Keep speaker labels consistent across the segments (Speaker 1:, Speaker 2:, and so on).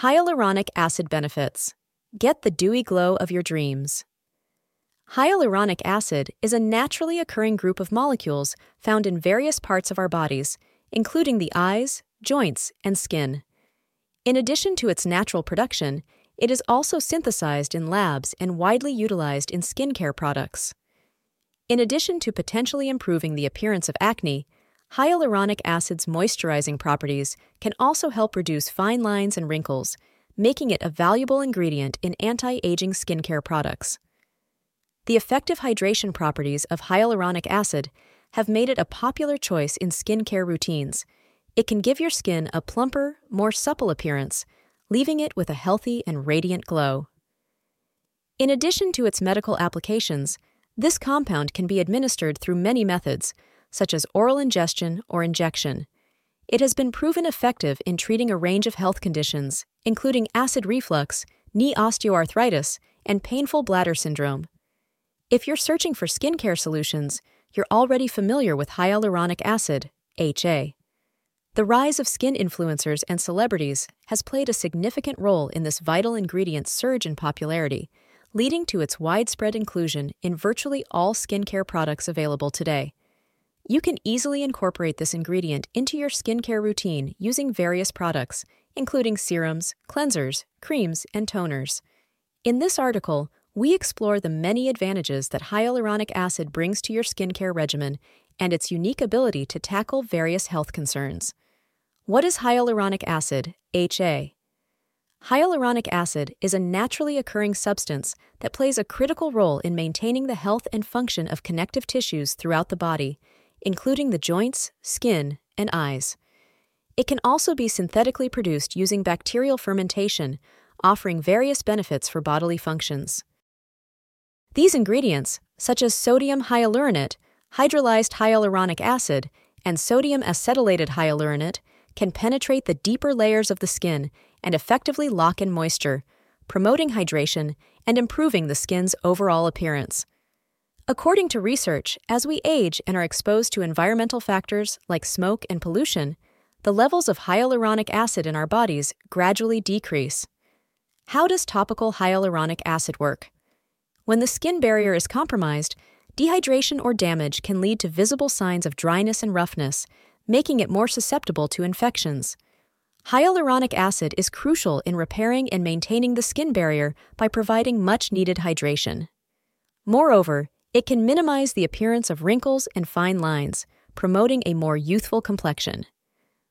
Speaker 1: Hyaluronic acid benefits. Get the dewy glow of your dreams. Hyaluronic acid is a naturally occurring group of molecules found in various parts of our bodies, including the eyes, joints, and skin. In addition to its natural production, it is also synthesized in labs and widely utilized in skincare products. In addition to potentially improving the appearance of acne, hyaluronic acid's moisturizing properties can also help reduce fine lines and wrinkles, making it a valuable ingredient in anti aging skincare products. The effective hydration properties of hyaluronic acid have made it a popular choice in skincare routines. It can give your skin a plumper, more supple appearance, leaving it with a healthy and radiant glow. In addition to its medical applications, this compound can be administered through many methods, such as oral ingestion or injection. It has been proven effective in treating a range of health conditions, including acid reflux, knee osteoarthritis, and painful bladder syndrome. If you're searching for skincare solutions, you're already familiar with hyaluronic acid, HA. The rise of skin influencers and celebrities has played a significant role in this vital ingredient's surge in popularity, leading to its widespread inclusion in virtually all skincare products available today. You can easily incorporate this ingredient into your skincare routine using various products, including serums, cleansers, creams, and toners. In this article, we explore the many advantages that hyaluronic acid brings to your skincare regimen and its unique ability to tackle various health concerns. What is hyaluronic acid, HA? Hyaluronic acid is a naturally occurring substance that plays a critical role in maintaining the health and function of connective tissues throughout the body, including the joints, skin, and eyes. It can also be synthetically produced using bacterial fermentation, offering various benefits for bodily functions. These ingredients, such as sodium hyaluronate, hydrolyzed hyaluronic acid, and sodium acetylated hyaluronate, can penetrate the deeper layers of the skin and effectively lock in moisture, promoting hydration and improving the skin's overall appearance. According to research, as we age and are exposed to environmental factors like smoke and pollution, the levels of hyaluronic acid in our bodies gradually decrease. How does topical hyaluronic acid work? When the skin barrier is compromised, dehydration or damage can lead to visible signs of dryness and roughness, making it more susceptible to infections. Hyaluronic acid is crucial in repairing and maintaining the skin barrier by providing much needed hydration. Moreover, it can minimize the appearance of wrinkles and fine lines, promoting a more youthful complexion.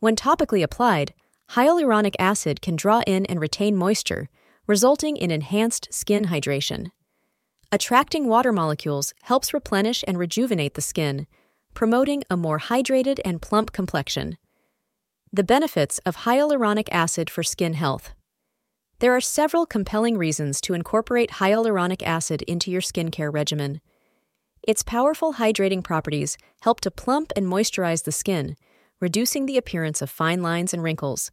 Speaker 1: When topically applied, hyaluronic acid can draw in and retain moisture, resulting in enhanced skin hydration. Attracting water molecules helps replenish and rejuvenate the skin, promoting a more hydrated and plump complexion. The benefits of hyaluronic acid for skin health. There are several compelling reasons to incorporate hyaluronic acid into your skincare regimen. Its powerful hydrating properties help to plump and moisturize the skin, reducing the appearance of fine lines and wrinkles.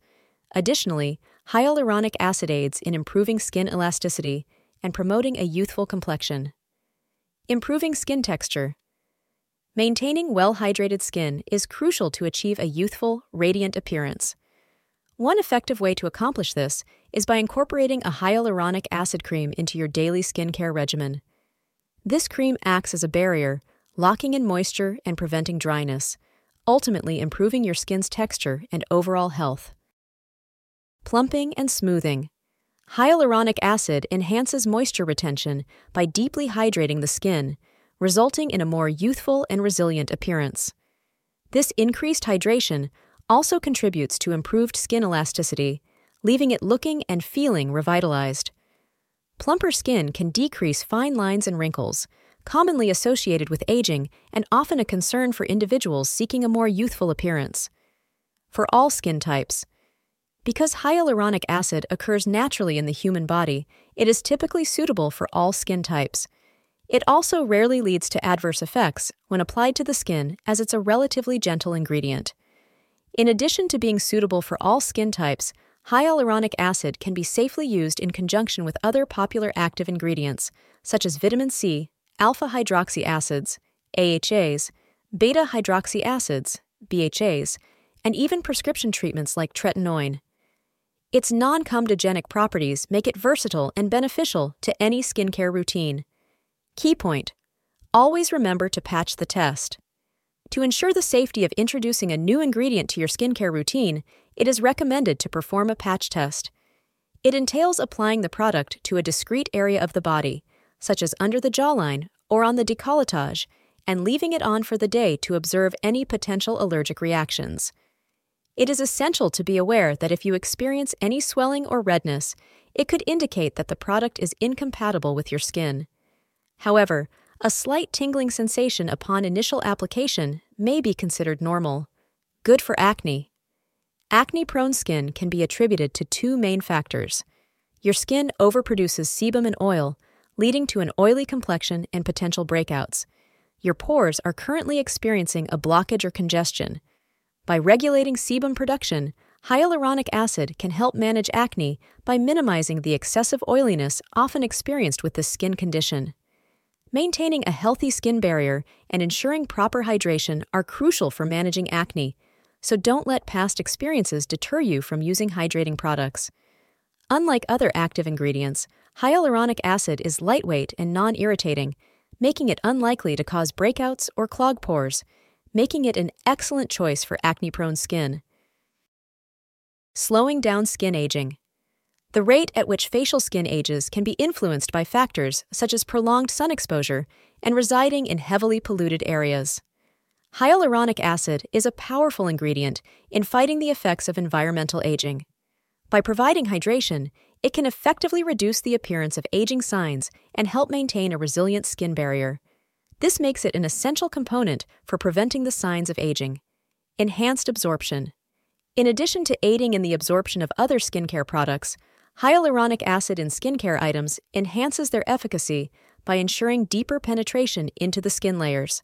Speaker 1: Additionally, hyaluronic acid aids in improving skin elasticity and promoting a youthful complexion. Improving skin texture. Maintaining well hydrated skin is crucial to achieve a youthful, radiant appearance. One effective way to accomplish this is by incorporating a hyaluronic acid cream into your daily skincare regimen. This cream acts as a barrier, locking in moisture and preventing dryness, ultimately improving your skin's texture and overall health. Plumping and smoothing. Hyaluronic acid enhances moisture retention by deeply hydrating the skin, resulting in a more youthful and resilient appearance. This increased hydration also contributes to improved skin elasticity, leaving it looking and feeling revitalized. Plumper skin can decrease fine lines and wrinkles, commonly associated with aging and often a concern for individuals seeking a more youthful appearance. For all skin types, because hyaluronic acid occurs naturally in the human body, it is typically suitable for all skin types. It also rarely leads to adverse effects when applied to the skin as it's a relatively gentle ingredient. In addition to being suitable for all skin types, hyaluronic acid can be safely used in conjunction with other popular active ingredients, such as vitamin C, alpha hydroxy acids, AHAs, beta hydroxy acids, BHAs, and even prescription treatments like tretinoin. Its non comedogenic properties make it versatile and beneficial to any skincare routine. Key point Always remember to patch the test. To ensure the safety of introducing a new ingredient to your skincare routine, it is recommended to perform a patch test. It entails applying the product to a discrete area of the body, such as under the jawline or on the décolletage, and leaving it on for the day to observe any potential allergic reactions. It is essential to be aware that if you experience any swelling or redness, it could indicate that the product is incompatible with your skin. However, a slight tingling sensation upon initial application may be considered normal. Good for acne. Acne prone skin can be attributed to two main factors. Your skin overproduces sebum and oil, leading to an oily complexion and potential breakouts. Your pores are currently experiencing a blockage or congestion. By regulating sebum production, hyaluronic acid can help manage acne by minimizing the excessive oiliness often experienced with this skin condition. Maintaining a healthy skin barrier and ensuring proper hydration are crucial for managing acne, so don't let past experiences deter you from using hydrating products. Unlike other active ingredients, hyaluronic acid is lightweight and non irritating, making it unlikely to cause breakouts or clog pores, making it an excellent choice for acne prone skin. Slowing down skin aging. The rate at which facial skin ages can be influenced by factors such as prolonged sun exposure and residing in heavily polluted areas. Hyaluronic acid is a powerful ingredient in fighting the effects of environmental aging. By providing hydration, it can effectively reduce the appearance of aging signs and help maintain a resilient skin barrier. This makes it an essential component for preventing the signs of aging. Enhanced absorption. In addition to aiding in the absorption of other skincare products, Hyaluronic acid in skincare items enhances their efficacy by ensuring deeper penetration into the skin layers.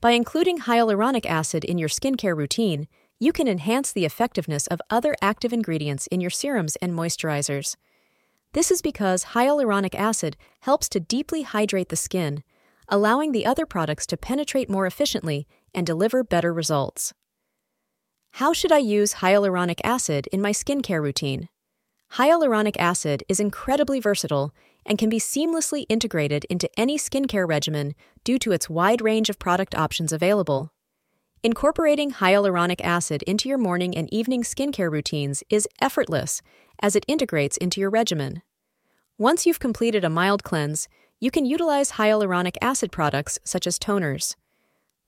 Speaker 1: By including hyaluronic acid in your skincare routine, you can enhance the effectiveness of other active ingredients in your serums and moisturizers. This is because hyaluronic acid helps to deeply hydrate the skin, allowing the other products to penetrate more efficiently and deliver better results. How should I use hyaluronic acid in my skincare routine? Hyaluronic acid is incredibly versatile and can be seamlessly integrated into any skincare regimen due to its wide range of product options available. Incorporating hyaluronic acid into your morning and evening skincare routines is effortless as it integrates into your regimen. Once you've completed a mild cleanse, you can utilize hyaluronic acid products such as toners.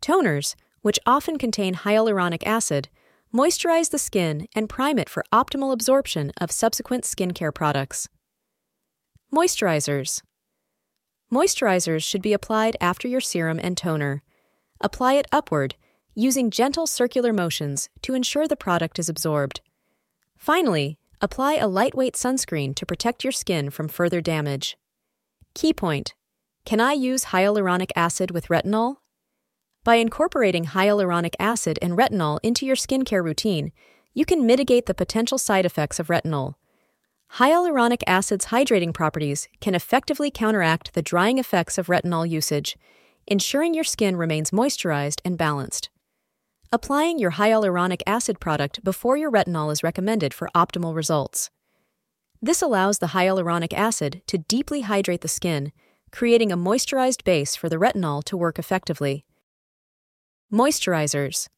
Speaker 1: Toners, which often contain hyaluronic acid, Moisturize the skin and prime it for optimal absorption of subsequent skincare products. Moisturizers. Moisturizers should be applied after your serum and toner. Apply it upward, using gentle circular motions to ensure the product is absorbed. Finally, apply a lightweight sunscreen to protect your skin from further damage. Key point Can I use hyaluronic acid with retinol? By incorporating hyaluronic acid and retinol into your skincare routine, you can mitigate the potential side effects of retinol. Hyaluronic acid's hydrating properties can effectively counteract the drying effects of retinol usage, ensuring your skin remains moisturized and balanced. Applying your hyaluronic acid product before your retinol is recommended for optimal results. This allows the hyaluronic acid to deeply hydrate the skin, creating a moisturized base for the retinol to work effectively. Moisturizers.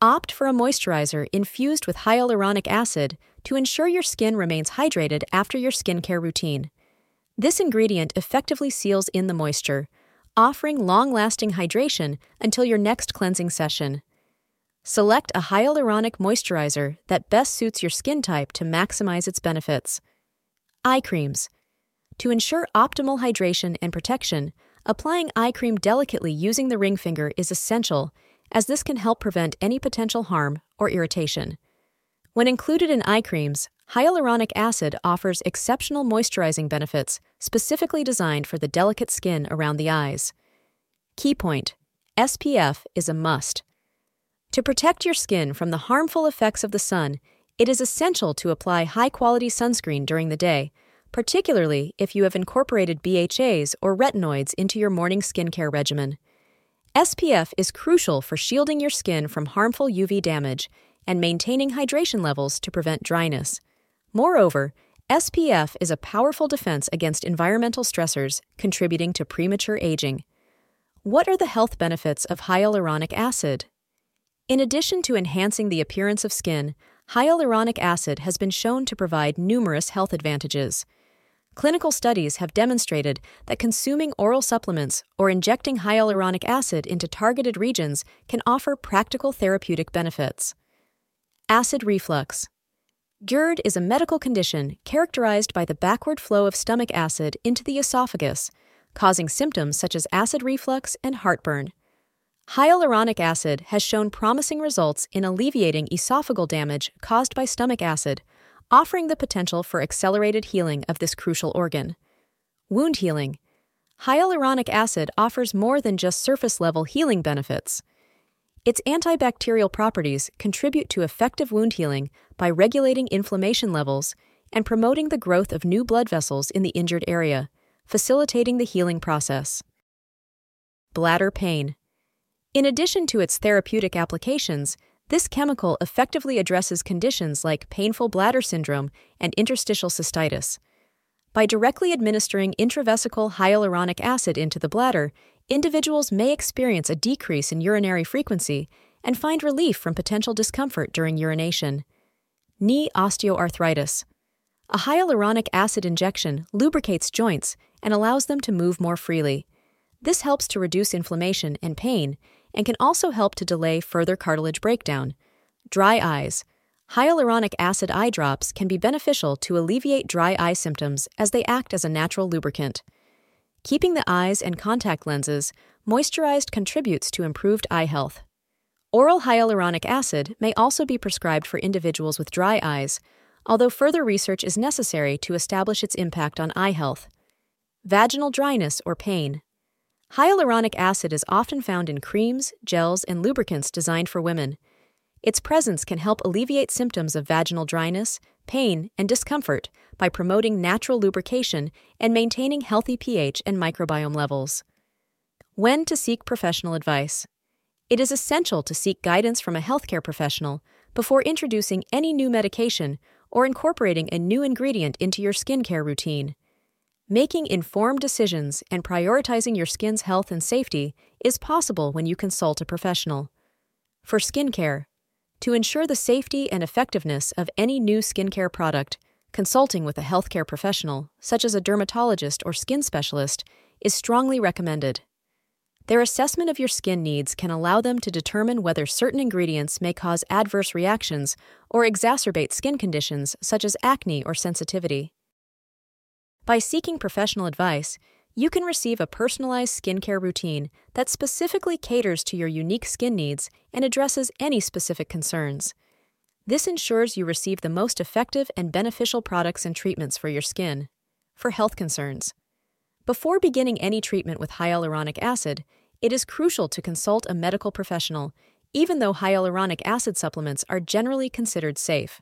Speaker 1: Opt for a moisturizer infused with hyaluronic acid to ensure your skin remains hydrated after your skincare routine. This ingredient effectively seals in the moisture, offering long lasting hydration until your next cleansing session. Select a hyaluronic moisturizer that best suits your skin type to maximize its benefits. Eye creams. To ensure optimal hydration and protection, Applying eye cream delicately using the ring finger is essential, as this can help prevent any potential harm or irritation. When included in eye creams, hyaluronic acid offers exceptional moisturizing benefits specifically designed for the delicate skin around the eyes. Key point SPF is a must. To protect your skin from the harmful effects of the sun, it is essential to apply high quality sunscreen during the day particularly if you have incorporated BHAs or retinoids into your morning skincare regimen. SPF is crucial for shielding your skin from harmful UV damage and maintaining hydration levels to prevent dryness. Moreover, SPF is a powerful defense against environmental stressors contributing to premature aging. What are the health benefits of hyaluronic acid? In addition to enhancing the appearance of skin, hyaluronic acid has been shown to provide numerous health advantages. Clinical studies have demonstrated that consuming oral supplements or injecting hyaluronic acid into targeted regions can offer practical therapeutic benefits. Acid reflux. GERD is a medical condition characterized by the backward flow of stomach acid into the esophagus, causing symptoms such as acid reflux and heartburn. Hyaluronic acid has shown promising results in alleviating esophageal damage caused by stomach acid offering the potential for accelerated healing of this crucial organ. Wound healing. Hyaluronic acid offers more than just surface level healing benefits. Its antibacterial properties contribute to effective wound healing by regulating inflammation levels and promoting the growth of new blood vessels in the injured area, facilitating the healing process. Bladder pain. In addition to its therapeutic applications, this chemical effectively addresses conditions like painful bladder syndrome and interstitial cystitis. By directly administering intravesical hyaluronic acid into the bladder, individuals may experience a decrease in urinary frequency and find relief from potential discomfort during urination. Knee osteoarthritis. A hyaluronic acid injection lubricates joints and allows them to move more freely. This helps to reduce inflammation and pain and can also help to delay further cartilage breakdown. Dry eyes. Hyaluronic acid eye drops can be beneficial to alleviate dry eye symptoms as they act as a natural lubricant. Keeping the eyes and contact lenses moisturized contributes to improved eye health. Oral hyaluronic acid may also be prescribed for individuals with dry eyes, although further research is necessary to establish its impact on eye health. Vaginal dryness or pain. Hyaluronic acid is often found in creams, gels, and lubricants designed for women. Its presence can help alleviate symptoms of vaginal dryness, pain, and discomfort by promoting natural lubrication and maintaining healthy pH and microbiome levels. When to seek professional advice. It is essential to seek guidance from a healthcare professional before introducing any new medication or incorporating a new ingredient into your skincare routine. Making informed decisions and prioritizing your skin's health and safety is possible when you consult a professional. For skincare, to ensure the safety and effectiveness of any new skincare product, consulting with a healthcare professional, such as a dermatologist or skin specialist, is strongly recommended. Their assessment of your skin needs can allow them to determine whether certain ingredients may cause adverse reactions or exacerbate skin conditions such as acne or sensitivity. By seeking professional advice, you can receive a personalized skincare routine that specifically caters to your unique skin needs and addresses any specific concerns. This ensures you receive the most effective and beneficial products and treatments for your skin. For health concerns, before beginning any treatment with hyaluronic acid, it is crucial to consult a medical professional, even though hyaluronic acid supplements are generally considered safe.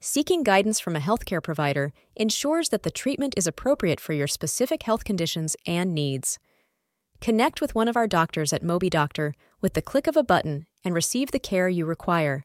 Speaker 1: Seeking guidance from a healthcare provider ensures that the treatment is appropriate for your specific health conditions and needs. Connect with one of our doctors at MobiDoctor with the click of a button and receive the care you require.